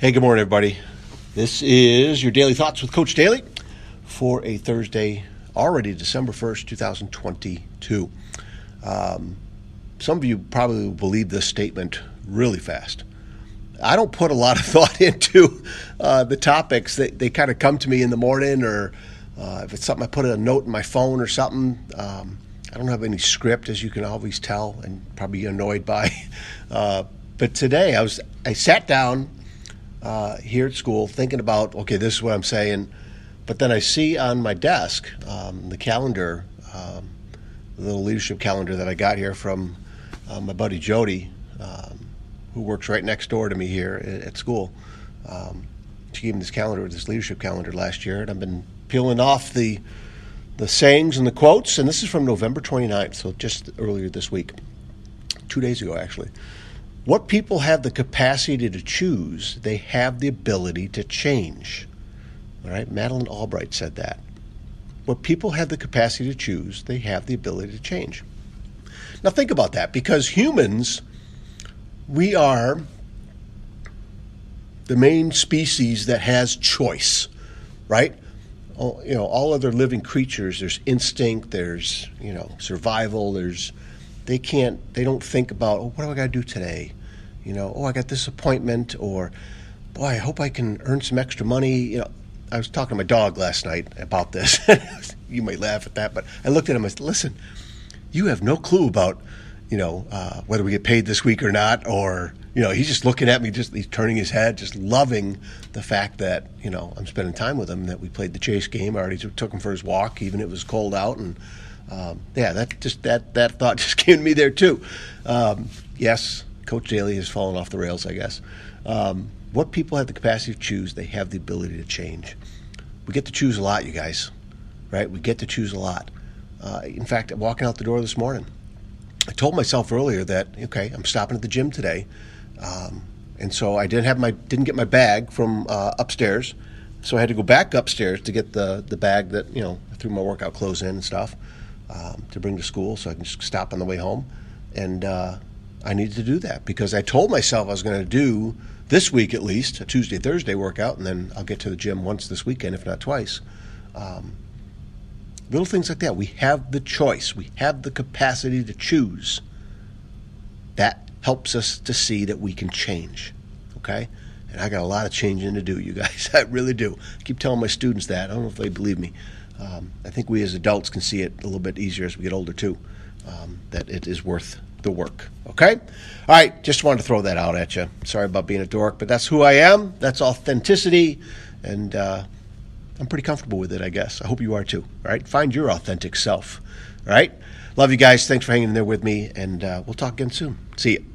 Hey, good morning, everybody. This is your Daily Thoughts with Coach Daly for a Thursday, already December 1st, 2022. Um, some of you probably will believe this statement really fast. I don't put a lot of thought into uh, the topics. They, they kind of come to me in the morning, or uh, if it's something I put a note in my phone or something. Um, I don't have any script, as you can always tell, and probably annoyed by. Uh, but today, I was I sat down uh, here at school thinking about okay, this is what I'm saying, but then I see on my desk um, the calendar, um, the little leadership calendar that I got here from uh, my buddy Jody, um, who works right next door to me here at, at school. Um, she gave me this calendar, this leadership calendar last year, and I've been peeling off the the sayings and the quotes, and this is from November 29th, so just earlier this week, two days ago actually. What people have the capacity to choose, they have the ability to change. All right, Madeleine Albright said that. What people have the capacity to choose, they have the ability to change. Now think about that, because humans, we are the main species that has choice, right? all, you know all other living creatures there's instinct there's you know survival there's they can't they don't think about oh what do i got to do today you know oh i got this appointment or boy i hope i can earn some extra money you know i was talking to my dog last night about this you might laugh at that but i looked at him and I said listen you have no clue about you know uh, whether we get paid this week or not or you know, he's just looking at me, just he's turning his head, just loving the fact that you know I'm spending time with him. That we played the chase game. I already took him for his walk, even if it was cold out, and um, yeah, that just that that thought just came to me there too. Um, yes, Coach Daly has fallen off the rails, I guess. Um, what people have the capacity to choose, they have the ability to change. We get to choose a lot, you guys, right? We get to choose a lot. Uh, in fact, walking out the door this morning, I told myself earlier that okay, I'm stopping at the gym today um, and so I didn't have my didn't get my bag from uh, upstairs, so I had to go back upstairs to get the the bag that you know I threw my workout clothes in and stuff um, to bring to school, so I can just stop on the way home. And uh, I needed to do that because I told myself I was going to do this week at least a Tuesday Thursday workout, and then I'll get to the gym once this weekend, if not twice. Um, little things like that. We have the choice. We have the capacity to choose. That helps us to see that we can change. Okay? And I got a lot of changing to do, you guys. I really do. I keep telling my students that. I don't know if they believe me. Um, I think we as adults can see it a little bit easier as we get older, too, um, that it is worth the work. Okay? All right, just wanted to throw that out at you. Sorry about being a dork, but that's who I am. That's authenticity. And uh, I'm pretty comfortable with it, I guess. I hope you are too. All right? Find your authentic self. All right? Love you guys. Thanks for hanging in there with me. And uh, we'll talk again soon. See you.